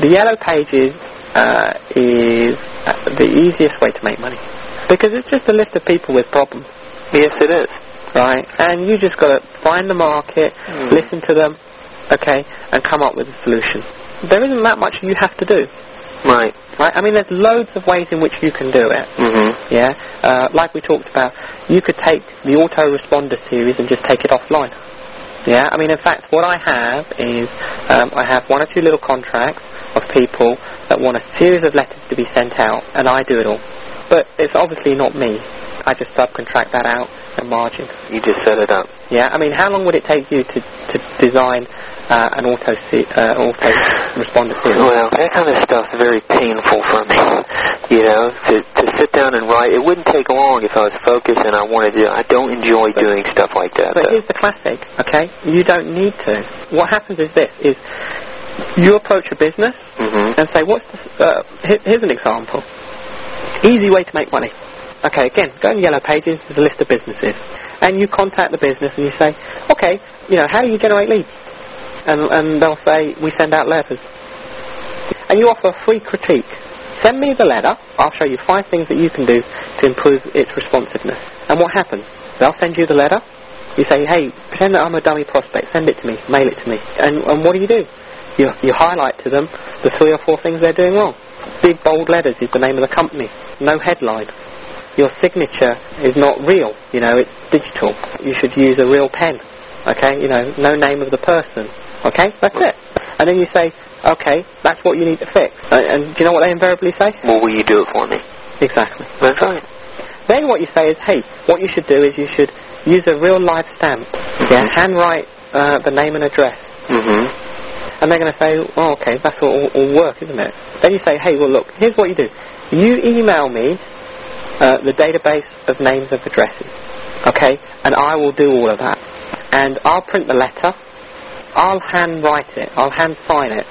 the yellow pages uh, is uh, the easiest way to make money because it's just a list of people with problems. Yes, it is. Right, and you just got to find the market, Mm. listen to them, okay, and come up with a solution. There isn't that much you have to do. Right. Right? I mean, there's loads of ways in which you can do it. Mm-hmm. Yeah, uh, like we talked about, you could take the autoresponder series and just take it offline. Yeah, I mean, in fact, what I have is um, I have one or two little contracts of people that want a series of letters to be sent out, and I do it all. But it's obviously not me. I just subcontract that out at margin. You just set it up. Yeah, I mean, how long would it take you to, to design uh, an auto se- uh, auto responder series? Well, that kind of stuff's very painful for me. You know, to to sit down and write. It wouldn't take long if I was focused and I wanted to. I don't enjoy doing stuff like that. But though. here's the classic, okay? You don't need to. What happens is this: is you approach a business Mhm. and say, "What's the, uh, here, here's an example. Easy way to make money." Okay, again, go in Yellow Pages. There's a list of businesses, and you contact the business and you say, "Okay, you know, how do you generate leads?" And and they'll say, "We send out letters." And you offer a free critique. Send me the letter. I'll show you five things that you can do to improve its responsiveness. And what happens? They'll send you the letter. You say, hey, pretend that I'm a dummy prospect. Send it to me. Mail it to me. And, and what do you do? You, you highlight to them the three or four things they're doing wrong. Big bold letters is the name of the company. No headline. Your signature is not real. You know, it's digital. You should use a real pen. Okay? You know, no name of the person. Okay? That's it. And then you say, okay, that's what you need to fix. And, and do you know what they invariably say? Well, will you do it for me? Exactly. That's right. Then what you say is, hey, what you should do is you should use a real live stamp. Yeah, handwrite uh, the name and address. Mm-hmm. And they're going to say, oh, okay, that's all, all work, isn't it? Then you say, hey, well, look, here's what you do. You email me uh, the database of names of addresses, okay? And I will do all of that. And I'll print the letter. I'll hand write it. I'll hand sign it.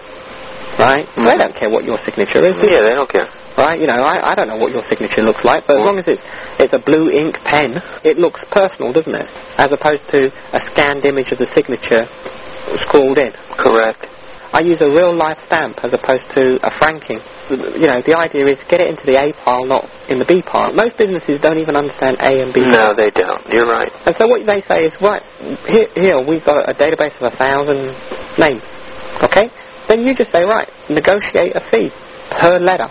Right? They Mhm. don't care what your signature is. Yeah, they don't care. right? You know, I, I don't know what your signature looks like, but as long as it's, it's a blue ink pen, it looks personal, doesn't it? As opposed to a scanned image of the signature scrawled in. Correct. I use a real life stamp as opposed to a franking. You know, the idea is get it into the A pile, not in the B pile. Most businesses don't even understand A and B. No, they don't. You're right. And so what they say is, right, here, here we've got a database of a thousand names. Okay? Then you just say, right, negotiate a fee per letter.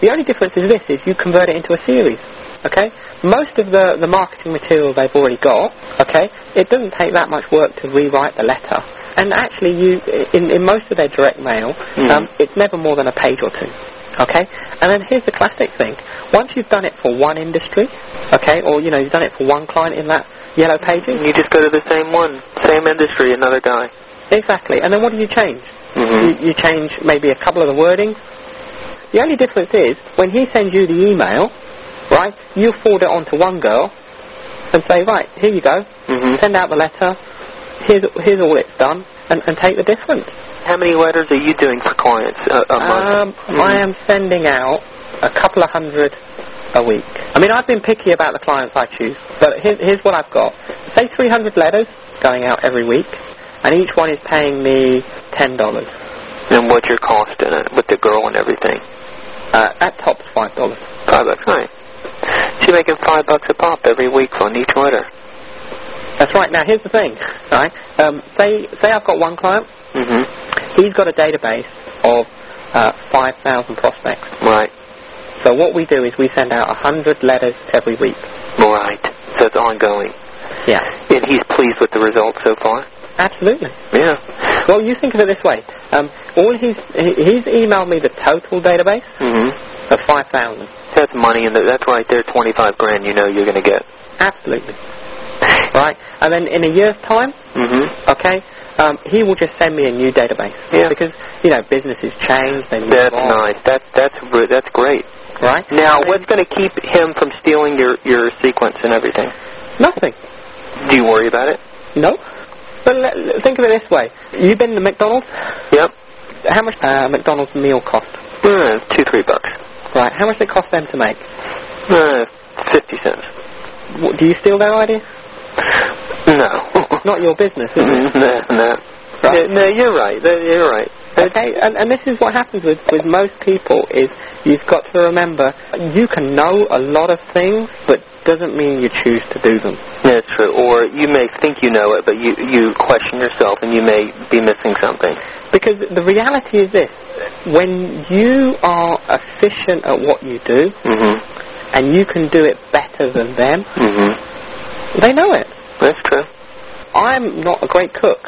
The only difference is this, is you convert it into a series. Okay? Most of the, the marketing material they've already got, okay, it doesn't take that much work to rewrite the letter. And actually, you in, in most of their direct mail, Mhm. um, it's never more than a page or two. Okay? And then here's the classic thing. Once you've done it for one industry, okay, or, you know, you've done it for one client in that yellow pages, You just go to the same one, same industry, another guy. exactly. And then what do you change? Mm-hmm. You, you change maybe a couple of the wording. The only difference is when he sends you the email, right? You forward it on to one girl and say, right, here you go. Mm-hmm. Send out the letter. Here's here's all it's done, and, and take the difference. How many letters are you doing for clients a, a month? Um, Mhm. I am sending out a couple of hundred a week. I mean, I've been picky about the clients I choose, but here, here's what I've got. Say 300 letters going out every week, and each one is paying me $10. And what's your cost in it with the girl and everything? Uh, at tops $5. Five bucks, right? You're making five bucks a pop every week on each order. That's right. Now, here's the thing, right? Um, say, say I've got one client. Mm-hmm. He's got a database of uh, 5,000 prospects. Right. So what we do is we send out a 100 letters every week. Right. So it's ongoing. Yeah. And he's pleased with the results so far? Absolutely. Yeah. Well, you think of it this way. Um, all he's, he- he's emailed me the total database Mm-hmm. Of 5,000. That's money, and that's right there, 25 grand you know you're going to get. Absolutely. Right? And then in a year's time, Mm-hmm. okay, um, he will just send me a new database. Yeah. Because, you know, businesses change, they move That's on, nice. That, that's, that's great. Right? Now, what's going to keep him from stealing your, your sequence and everything? Nothing. Do you worry about it? No. But let, think of it this way. You've been to McDonald's? Yep. How much uh, McDonald's meal cost? Uh, two, three bucks. Right. How much did it cost them to make? Uh, 50 cents. What, do you steal their idea? No. Not your business, is it? no, no. Right. No, no, you're right. You're right. Okay, and, and this is what happens with, with most people is you've got to remember you can know a lot of things, but doesn't mean you choose to do them. That's true. Or you may think you know it, but you, you question yourself and you may be missing something. Because the reality is this, when you are efficient at what you do, hmm and you can do it better than them, hmm they know it. That's true. I'm not a great cook.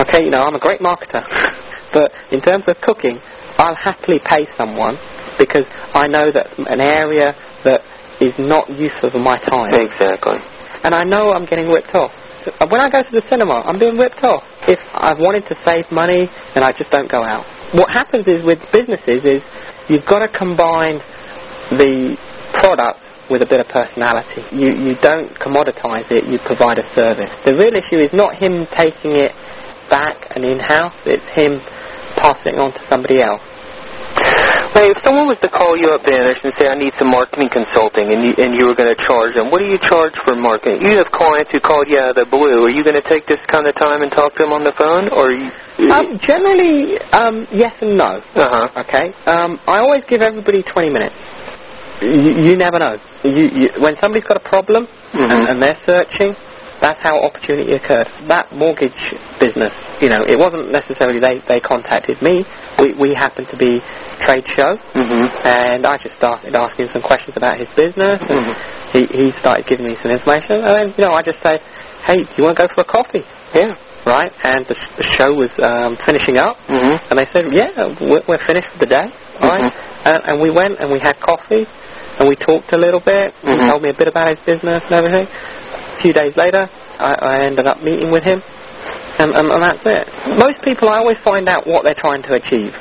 Okay, you know, I'm a great marketer. but in terms of cooking, I'll happily pay someone because I know that an area that is not useful for my time. Exactly. And I know I'm getting ripped off. When I go to the cinema, I'm being ripped off. If I've wanted to save money, then I just don't go out. What happens is with businesses is you've got to combine the product with a bit of personality. You, you don't commoditize it, you provide a service. The real issue is not him taking it back and in-house, it's him passing it on to somebody else. Hey, if someone was to call you up, Vanish, and say, I need some marketing consulting, and you, and you were going to charge them, what do you charge for marketing? You have clients who called you out of the blue. Are you going to take this kind of time and talk to them on the phone, or you... Um, generally, um, yes and no. uh-huh. Okay. Um, I always give everybody 20 minutes. You, you never know. You, you, when somebody's got a problem Mhm. and, and they're searching, that's how opportunity occurred. That mortgage business, you know, it wasn't necessarily they, they contacted me. We, we happened to be trade show, hmm and I just started asking some questions about his business, and Mhm. he, he started giving me some information, and then, you know, I just say, hey, do you want to go for a coffee? Yeah. Right? And the, sh- the show was um, finishing up, hmm and they said, yeah, we're, we're finished for the day. All right? And, and we went and we had coffee and we talked a little bit. He Mhm. told me a bit about his business and everything. A few days later, I, I ended up meeting with him. And, and, and that's it. Most people, I always find out what they're trying to achieve.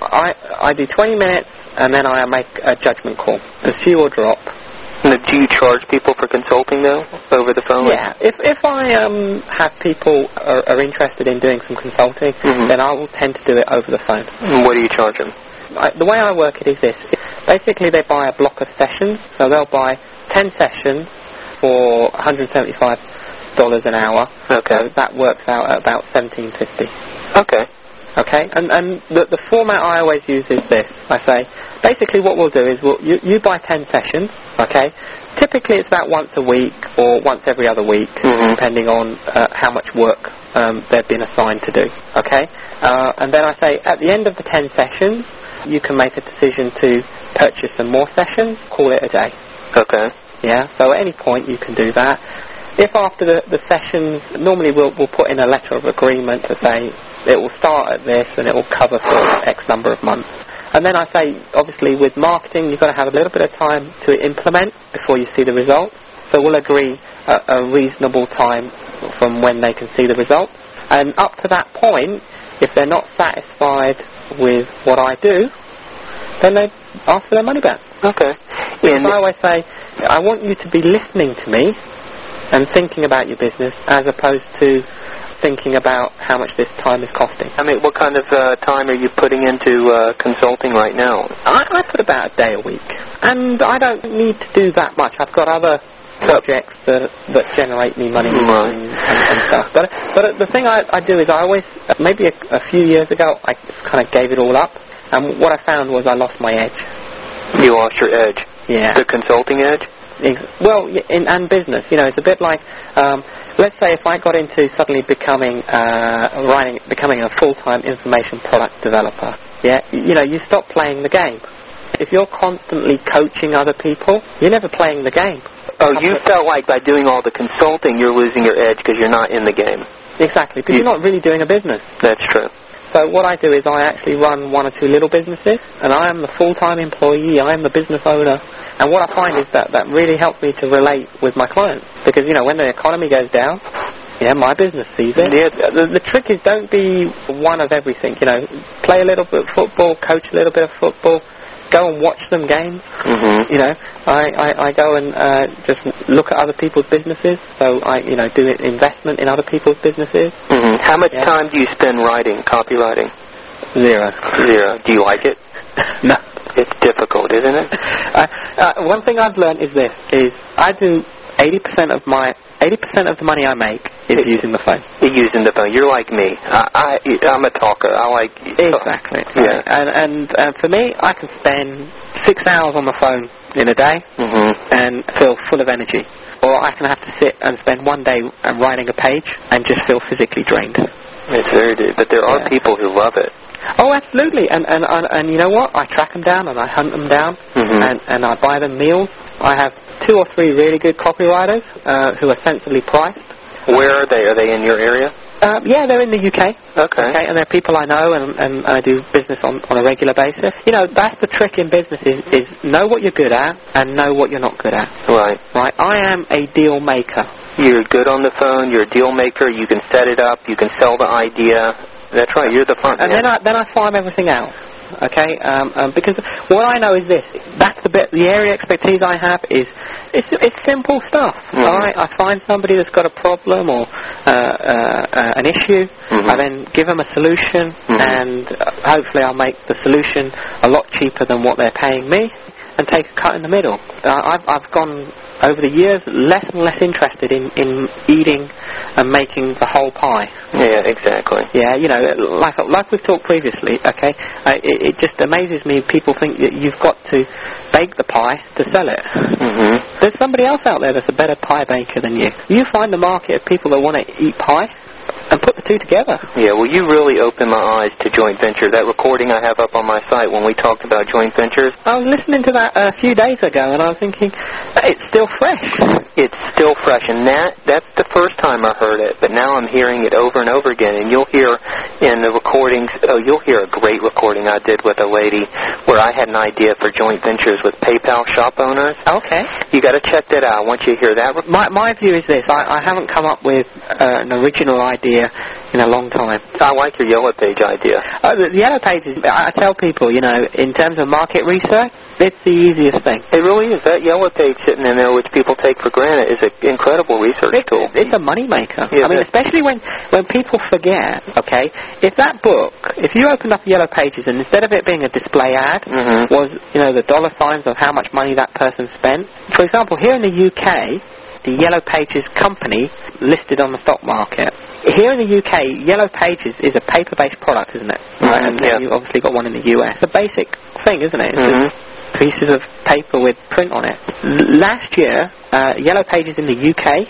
I, I do 20 minutes and then I make a judgment call. Pursue or drop. Now, do you charge people for consulting, though, over the phone? Yeah, if if I um have people are, are interested in doing some consulting, Mhm. then I will tend to do it over the phone. And what do you charge them? I, the way I work it is this. Basically, they buy a block of sessions, so they'll buy 10 sessions for $175 an hour. Okay. So that works out at about 1750 Okay. Okay, and, and the, the format I always use is this. I say, basically what we'll do is we'll, you, you buy 10 sessions, okay? Typically it's about once a week or once every other week, Mhm. depending on uh, how much work um, they've been assigned to do, okay? Uh, and then I say, at the end of the 10 sessions, you can make a decision to purchase some more sessions, call it a day. Okay. Yeah, so at any point you can do that. If after the, the sessions, normally we'll, we'll put in a letter of agreement to say it will start at this and it will cover for X number of months. And then I say, obviously with marketing, you've got to have a little bit of time to implement before you see the results. So we'll agree a, a reasonable time from when they can see the results. And up to that point, if they're not satisfied with what I do, then they ask for their money back. Okay. And I always say, I want you to be listening to me and thinking about your business as opposed to thinking about how much this time is costing. I mean, what kind of uh, time are you putting into uh, consulting right now? I, I put about a day a week, and I don't need to do that much. I've got other projects that that generate me money Right. and, and, stuff. But but the thing I, I do is I always maybe a, a few years ago I kind of gave it all up, and what I found was I lost my edge. You lost your edge. Yeah. The consulting edge? Well, in and business, you know, it's a bit like, um, let's say if I got into suddenly becoming uh, writing, becoming a full-time information product developer. Yeah, you know, you stop playing the game. If you're constantly coaching other people, you're never playing the game. Oh, you felt like by doing all the consulting, you're losing your edge because you're not in the game. Exactly, because You- you're not really doing a business. That's true. So what I do is I actually run one or two little businesses, and I am the full-time employee. I am the business owner, and what I find is that that really helps me to relate with my clients because you know when the economy goes down, yeah, my business sees it. Yeah. The, the trick is don't be one of everything. You know, play a little bit of football, coach a little bit of football, go and watch some games. Mm-hmm. You know, I, I, I go and uh, just look at other people's businesses. So I, you know, do investment in other people's businesses. Mm-hmm. How much Yeah. time do you spend writing, copywriting? Zero. Zero. Do you like it? no. It's difficult, isn't it? uh, uh, one thing I've learned is this: is I do 80% of my 80% of the money I make is using the phone. Using the phone. You're like me. I, I I'm a talker. I like exactly. Yeah. And and uh, for me, I can spend six hours on the phone in a day hmm and feel full of energy. Or I can have to sit and spend one day uh, writing a page and just feel physically drained. It's very. But there are Yeah. people who love it. Oh, absolutely. And, and and and you know what? I track them down and I hunt them down Mhm. and and I buy them meals. I have two or three really good copywriters uh, who are sensibly priced. Where are they? Are they in your area? Uh, yeah, they're in the UK. Okay. Okay, and they're people I know and, and I do business on, on a regular basis. You know, that's the trick in business is, is know what you're good at and know what you're not good at. Right. Right? I am a deal maker. You're good on the phone. You're a deal maker. You can set it up. You can sell the idea. That's right. You're the front And man. then I, then I farm everything out. Okay, um, um, because what I know is this: that's the bit, the area of expertise I have is it's, it's simple stuff. Mhm. All right, I find somebody that's got a problem or uh, uh, uh, an issue. Mhm. I then give them a solution, Mhm. and uh, hopefully I'll make the solution a lot cheaper than what they're paying me, and take a cut in the middle. Uh, I've I've gone over the years less and less interested in in eating and making the whole pie. Yeah, exactly. Yeah, you know, like like we've talked previously. Okay, uh, it, it just amazes me. People think that you've got to bake the pie to sell it. hmm There's somebody else out there that's a better pie baker than you. You find the market of people that want to eat pie, and put the two together. Yeah, well, you really opened my eyes to joint venture. That recording I have up on my site when we talked about joint ventures, I was listening to that a few days ago, and I was thinking, it's still fresh. it's still fresh. And that that's the first time I heard it, but now I'm hearing it over and over again. And you'll hear in the recordings, oh, you'll hear a great recording I did with a lady where I had an idea for joint ventures with PayPal shop owners. Okay. You got to check that out. I want you to hear that. My my view is this: I, I haven't come up with uh, an original idea in a long time. I like your yellow page idea. Uh, the, the yellow pages. I, I tell people, you know, in terms of market research, it's the easiest thing. It really is. That yellow page sitting in there, which people take for granted, is an incredible research It, tool. it's a money maker. Yeah, I mean, especially when when people forget. Okay, if that book, if you opened up the Yellow Pages and instead of it being a display ad, Mhm. was you know the dollar signs of how much money that person spent. For example, here in the UK, the Yellow Pages company listed on the stock market. Here in the UK, Yellow Pages is a paper-based product, isn't it? Right, Mhm, and yeah. you've obviously got one in the US. It's a basic thing, isn't it? It's Mhm. just pieces of paper with print on it. L- last year, uh, Yellow Pages in the UK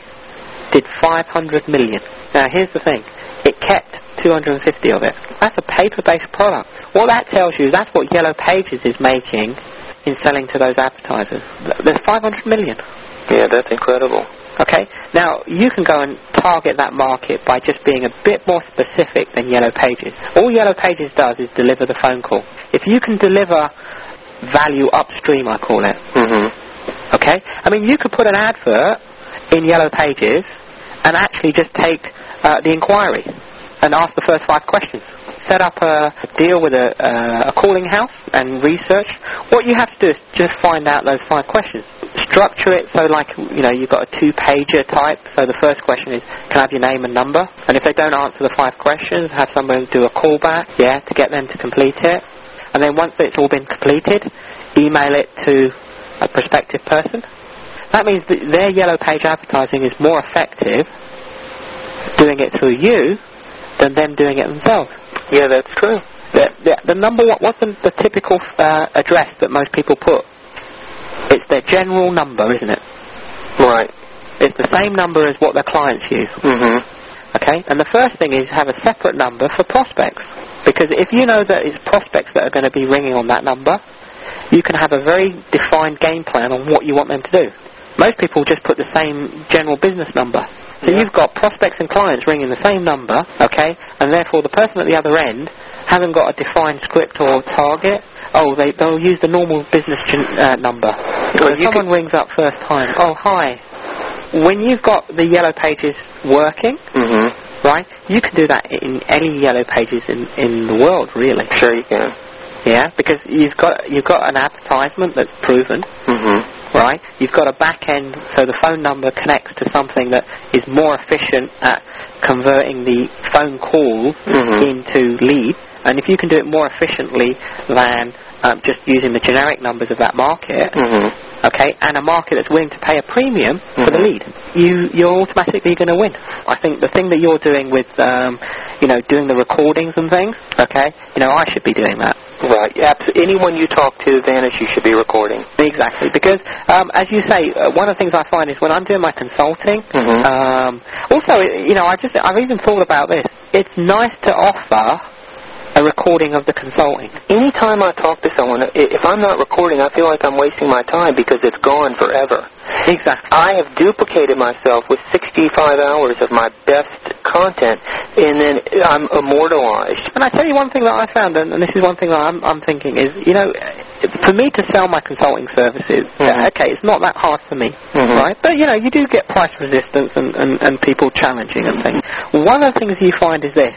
did 500 million. Now, here's the thing. It kept 250 of it. That's a paper-based product. What that tells you, is that's what Yellow Pages is making in selling to those advertisers. There's 500 million. Yeah, that's incredible. Okay? Now, you can go and target that market by just being a bit more specific than Yellow Pages. All Yellow Pages does is deliver the phone call. If you can deliver value upstream, I call it, hmm Okay? I mean, you could put an advert in Yellow Pages and actually just take uh, the inquiry and ask the first five questions. Set up a deal with a, uh, a calling house and research. What you have to do is just find out those five questions. Structure it so like, you know, you've got a two-pager type. So the first question is, can I have your name and number? And if they don't answer the five questions, have someone do a callback, yeah, to get them to complete it. And then once it's all been completed, email it to a prospective person. That means that their yellow page advertising is more effective doing it through you than them doing it themselves. Yeah, that's true. The, the, the number one, what's the, the typical uh, address that most people put? It's their general number, isn't it? Right. It's the same number as what their clients use. hmm Okay? And the first thing is have a separate number for prospects. Because if you know that it's prospects that are going to be ringing on that number, you can have a very defined game plan on what you want them to do. Most people just put the same general business number. So Yeah. you've got prospects and clients ringing the same number, okay, and therefore the person at the other end hasn't got a defined script or target. Oh, they, they'll use the normal business uh, number. Well, When someone rings up first time, oh, hi. When you've got the yellow pages working, hmm right, you can do that in any yellow pages in, in the world, really. Sure you can. Yeah, because you've got you've got an advertisement that's proven, hmm right? You've got a back end, so the phone number connects to something that is more efficient at converting the phone call Mhm. into lead. And if you can do it more efficiently than um, just using the generic numbers of that market, hmm okay, and a market that's willing to pay a premium for the Mhm. lead, you you're automatically going to win. I think the thing that you're doing with, um, you know, doing the recordings and things, okay, you know, I should be doing that. Right. Anyone you talk to, Vanish, you should be recording. Exactly, because um, as you say, uh, one of the things I find is when I'm doing my consulting. Mhm. Um, also, you know, I just I've even thought about this. It's nice to offer a recording of the consulting. Anytime I talk to someone, if I'm not recording, I feel like I'm wasting my time because it's gone forever. Exactly. I have duplicated myself with 65 hours of my best content, and then I'm immortalized. And I tell you one thing that I found, and, this is one thing that I'm, I'm thinking is, you know, for me to sell my consulting services, Mhm. uh, okay, it's not that hard for me, Mhm. right? But you know, you do get price resistance and, and, and people challenging and things. One of the things you find is this: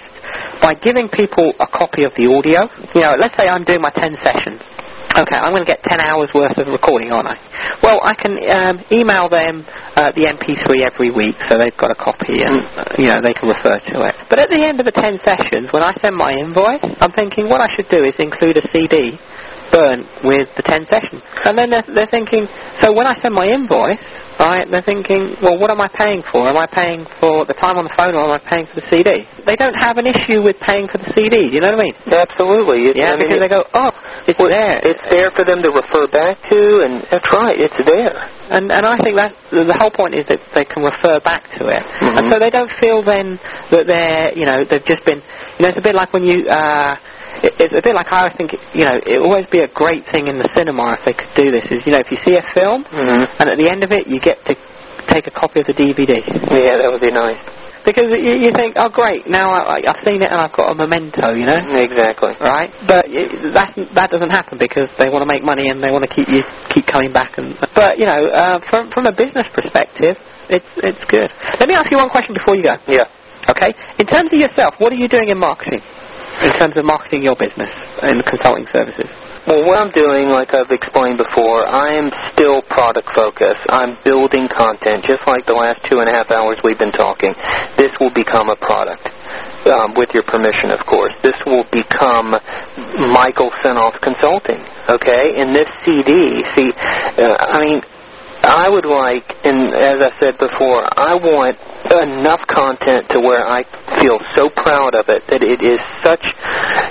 by giving people a copy of the audio, you know, let's say I'm doing my 10 sessions. Okay, I'm going to get 10 hours worth of recording, aren't I? Well, I can um, email them uh, the MP3 every week so they've got a copy and, uh, you know, they can refer to it. But at the end of the 10 sessions, when I send my invoice, I'm thinking what I should do is include a CD burnt with the 10 sessions. And then they're, they're thinking, so when I send my invoice, right, they're thinking, well, what am I paying for? Am I paying for the time on the phone or am I paying for the CD? They don't have an issue with paying for the CD, you know what I mean? Absolutely. It, Yeah, I mean, because they go, oh, it's well, there. It's there for them to refer back to, and that's right, it's there. And and I think that the whole point is that they can refer back to it, Mhm. and so they don't feel then that they're you know they've just been you know it's a bit like when you. Uh, it's a bit like I think, you know, it would always be a great thing in the cinema if they could do this. Is you know, if you see a film Mhm. and at the end of it you get to take a copy of the DVD Yeah, that would be nice. because you, you think, oh great, now I, I've seen it and I've got a memento, you know, Exactly. right? But it, that that doesn't happen because they want to make money and they want to keep you keep coming back. And but you know, uh, from from a business perspective, it's it's good. Let me ask you one question before you go. Yeah. Okay, in terms of yourself, what are you doing in marketing? In terms of marketing your business and consulting services. Well, what I'm doing, like I've explained before, I am still product focused. I'm building content, just like the last two and a half hours we've been talking. This will become a product. Um, with your permission, of course. This will become Michael Senoff Consulting, okay? And this CD, see, uh, I mean, I would like, and as I said before, I want enough content to where I feel so proud of it that it is such,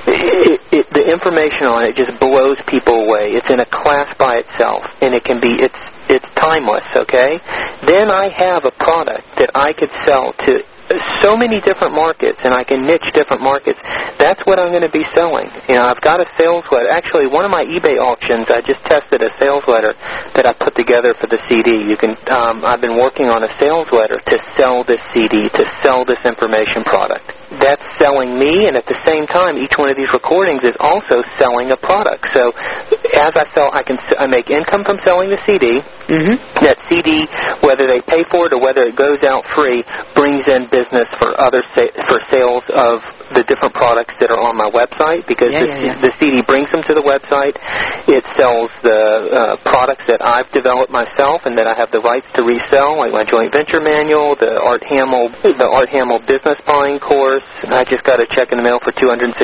it, it, the information on it just blows people away. It's in a class by itself, and it can be, it's, it's timeless, okay? Then I have a product that I could sell to so many different markets and I can niche different markets. That's what I'm going to be selling. You know, I've got a sales letter. Actually, one of my eBay auctions, I just tested a sales letter that I put together for the CD. You can, um, I've been working on a sales letter to sell this CD, to sell this information product. That's selling me, and at the same time, each one of these recordings is also selling a product. So, as I sell, I can I make income from selling the CD. Mm-hmm. That CD, whether they pay for it or whether it goes out free, brings in business for other sa- for sales of the different products that are on my website because Yeah, the, yeah, yeah. the CD brings them to the website. It sells the uh, products that I've developed myself and that I have the rights to resell, like my joint venture manual, the Art Hamill, the Art Hamill business buying course. I just got a check in the mail for 267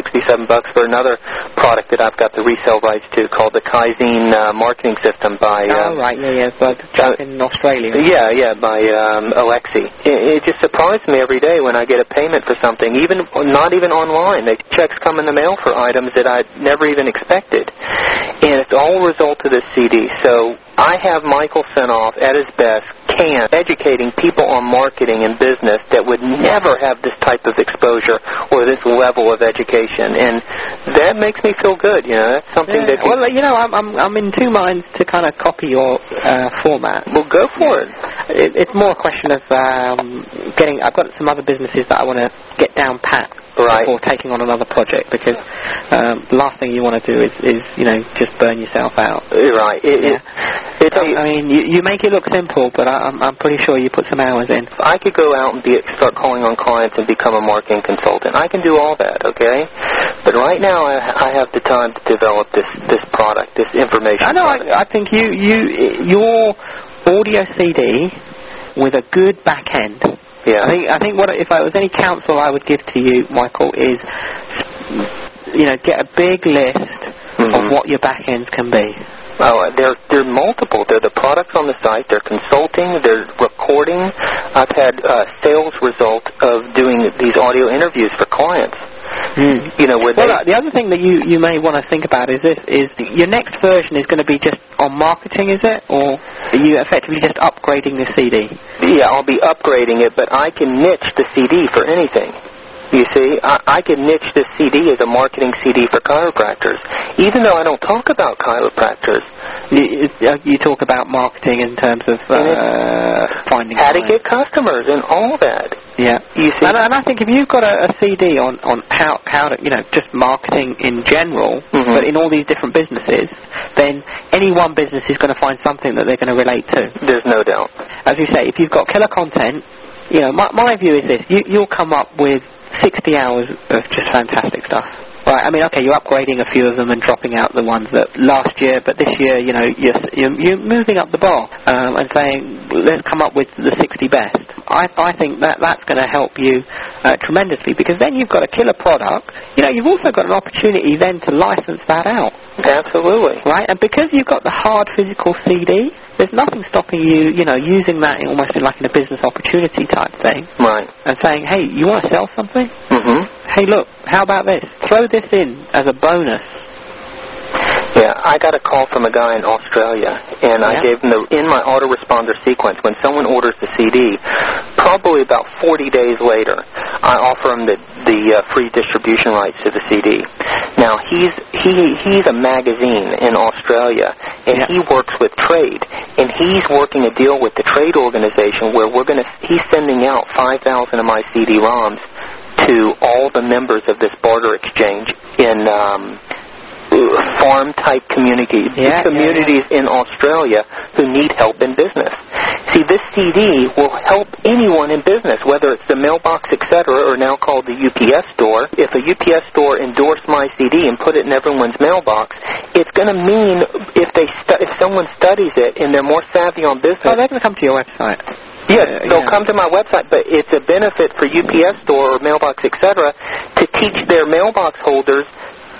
bucks for another product that I've got the resale rights to called the Kaizen uh, marketing system by. Oh um, right, yeah, yeah, but uh, in Australia. yeah, yeah, by um, Alexi. It, it just surprises me every day when I get a payment for something, even not even online. The checks come in the mail for items that I never even expected, and it's all a result of this CD. So I have Michael Senoff at his best, can educating people on marketing and business that would never have this type of exposure or this level of education, and that makes me feel good. You know, that's something Yeah, that. well, you know, I'm I'm I'm in two minds to kind of copy your uh, format. well, go for it. It, it's more a question of um, getting. I've got some other businesses that I want to get down pat Right. before taking on another project because um, the last thing you want to do is, is you know just burn yourself out. Right. It, it, it, I, mean, you, you make it look simple, but I, I'm I'm pretty sure you put some hours in. I could go out and be, start calling on clients and become a marketing consultant. I can do all that, okay? But right now, I, I have the time to develop this this product, this information. I know. I, I think you you your audio CD with a good back end. Yeah. I think I think what if I was any counsel I would give to you, Michael, is you know get a big list of Mhm. what your back ends can be. Oh, they're they're multiple. They're the products on the site. They're consulting. They're recording. I've had uh, sales result of doing these audio interviews for clients. Mm. You know, Well, they the other thing that you, you may want to think about is this: is your next version is going to be just on marketing, is it, or are you effectively just upgrading the CD? Yeah, I'll be upgrading it, but I can niche the CD for anything. You see, I, I can niche this CD as a marketing CD for chiropractors, even though I don't talk about chiropractors. You, you- you talk about marketing in terms of uh, finding How to get customers and all that. Yeah. See, And, and I think if you've got a, a CD on, on how, how to, you know, just marketing in general, Mhm. but in all these different businesses, then any one business is going to find something that they're going to relate to. there's no doubt. As you say, if you've got killer content, you know, my, my view is this, you, you'll come up with 60 hours of just fantastic stuff. Right, I mean, okay, you're upgrading a few of them and dropping out the ones that last year, but this year, you know, you're, you're, you're moving up the bar um, and saying, let's come up with the 60 best. I, I think that that's going to help you uh, tremendously because then you've got a killer product. You know, you've also got an opportunity then to license that out, Absolutely. right? And because you've got the hard physical CD, there's nothing stopping you, you know, using that in almost in like in a business opportunity type thing Right. and saying, hey, you want to sell something? hmm Hey, look, how about this? Throw this in as a bonus. Yeah, I got a call from a guy in Australia, and I gave him the in my autoresponder sequence. When someone orders the CD, probably about 40 days later, I offer him the the uh, free distribution rights to the CD. Now he's he he's a magazine in Australia, and Yeah. he works with trade, and he's working a deal with the trade organization where we're gonna he's sending out 5,000 of my CD-ROMs to all the members of this barter exchange in. Um, farm type communities, Yeah, communities in Australia who need help in business. See, this CD will help anyone in business, whether it's the mailbox, etc., or now called the UPS store. If a UPS store endorsed my CD and put it in everyone's mailbox, it's going to mean if they stu- if someone studies it and they're more savvy on business, Oh, they're going to come to your website. Yes, Uh, they'll yeah. come to my website, but it's a benefit for UPS store or mailbox, etc., to teach their mailbox holders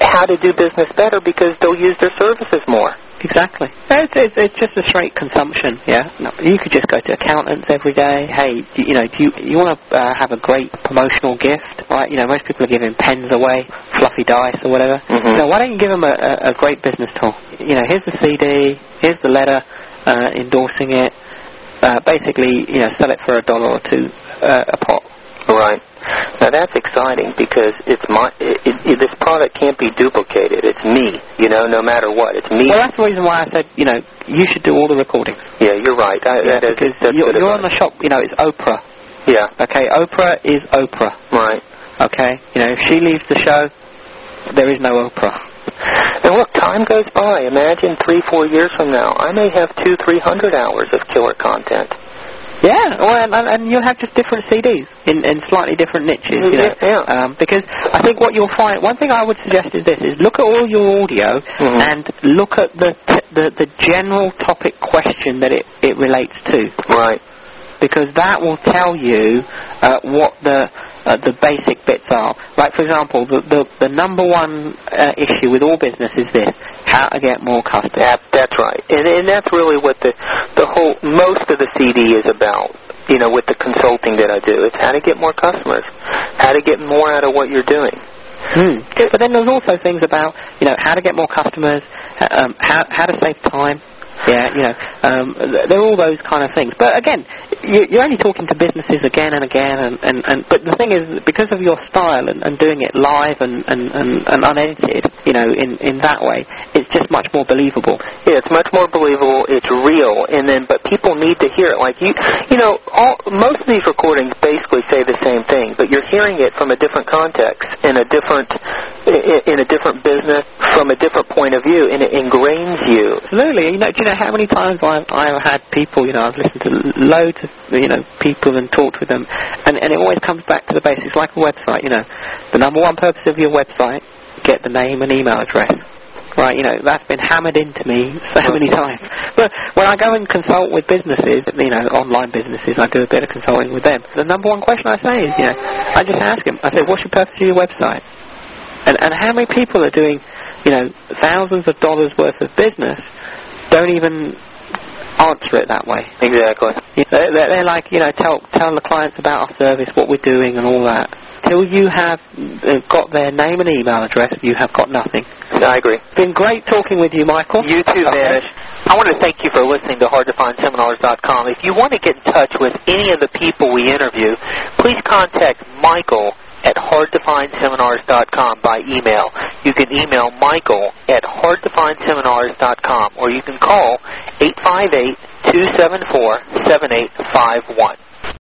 how to do business better because they'll use their services more. Exactly. It's, it's, it's just a straight consumption, yeah. No, you could just go to accountants every day. Hey, do, you know, do you, you want to uh, have a great promotional gift? Right, you know, most people are giving pens away, fluffy dice or whatever. Mhm. You why don't you give them a, a, a great business tool? You know, here's the CD, here's the letter uh, endorsing it. Uh, basically, you know, sell it for a dollar or two uh, a pop. Right. Now that's exciting because it's my it, it, this product can't be duplicated. It's me, you know, no matter what. It's me. Well, that's the reason why I said, you know, you should do all the recordings. yeah, you're right. I, Yeah, that is, because that's you're, you're on the shop, you know, it's Oprah. Yeah, Okay, Oprah is Oprah. right. Okay, you know, if she leaves the show, there is no Oprah. Time goes by. Imagine three, four years from now, I may have two, three hundred hours of killer content. Yeah, well, and, and, you'll have just different CDs in, in slightly different niches, you know. Yeah, yeah. Um, because I think what you'll find, one thing I would suggest is this: is look at all your audio Mhm. and look at the, t- the the general topic question that it, it relates to. Right. because that will tell you uh, what the uh, the basic bits are. Like for example, the the, the number one uh, issue with all business is this: how to get more customers. That, that's right, and and that's really what the the whole most of the CD is about. You know, with the consulting that I do, it's how to get more customers, how to get more out of what you're doing. Hmm. But then there's also things about you know how to get more customers, uh, um, how how to save time. Yeah, you know, um, th- there are all those kind of things. But again, you, you're only talking to businesses again and again, and, and, and but the thing is, because of your style and, and doing it live and, and, and, and unedited, you know, in, in that way, it's just much more believable. Yeah, it's much more believable. It's real, and then but people need to hear it. Like you, you know, all most of these recordings basically say the same thing, but you're hearing it from a different context, in a different, in, in a different business, from a different point of view, and it ingrains you. Absolutely. You know, do you know how many times I've, I've had people, you know, I've listened to loads of, you know, people and talked with them, and, and it always comes back to the basics, like a website, you know. The number one purpose of your website, get the name and email address. Right, you know, that's been hammered into me so many times. But when I go and consult with businesses, you know, online businesses, I do a bit of consulting with them. The number one question I say is, you know, I just ask them, I say, what's your purpose of your website? And, and how many people are doing, you know, thousands of dollars worth of business don't even answer it that way. Exactly. They're, they're like, you know, tell tell the clients about our service, what we're doing, and all that. Till you have uh, got their name and email address, you have got nothing. I agree. Been great talking with you, Michael. You too, Okay. Vanish. I want to thank you for listening to HardToFindSeminars.com. If you want to get in touch with any of the people we interview, please contact Michael at HardToFindSeminars.com by email. You can email Michael at HardToFindSeminars.com or you can call 858 274 7851.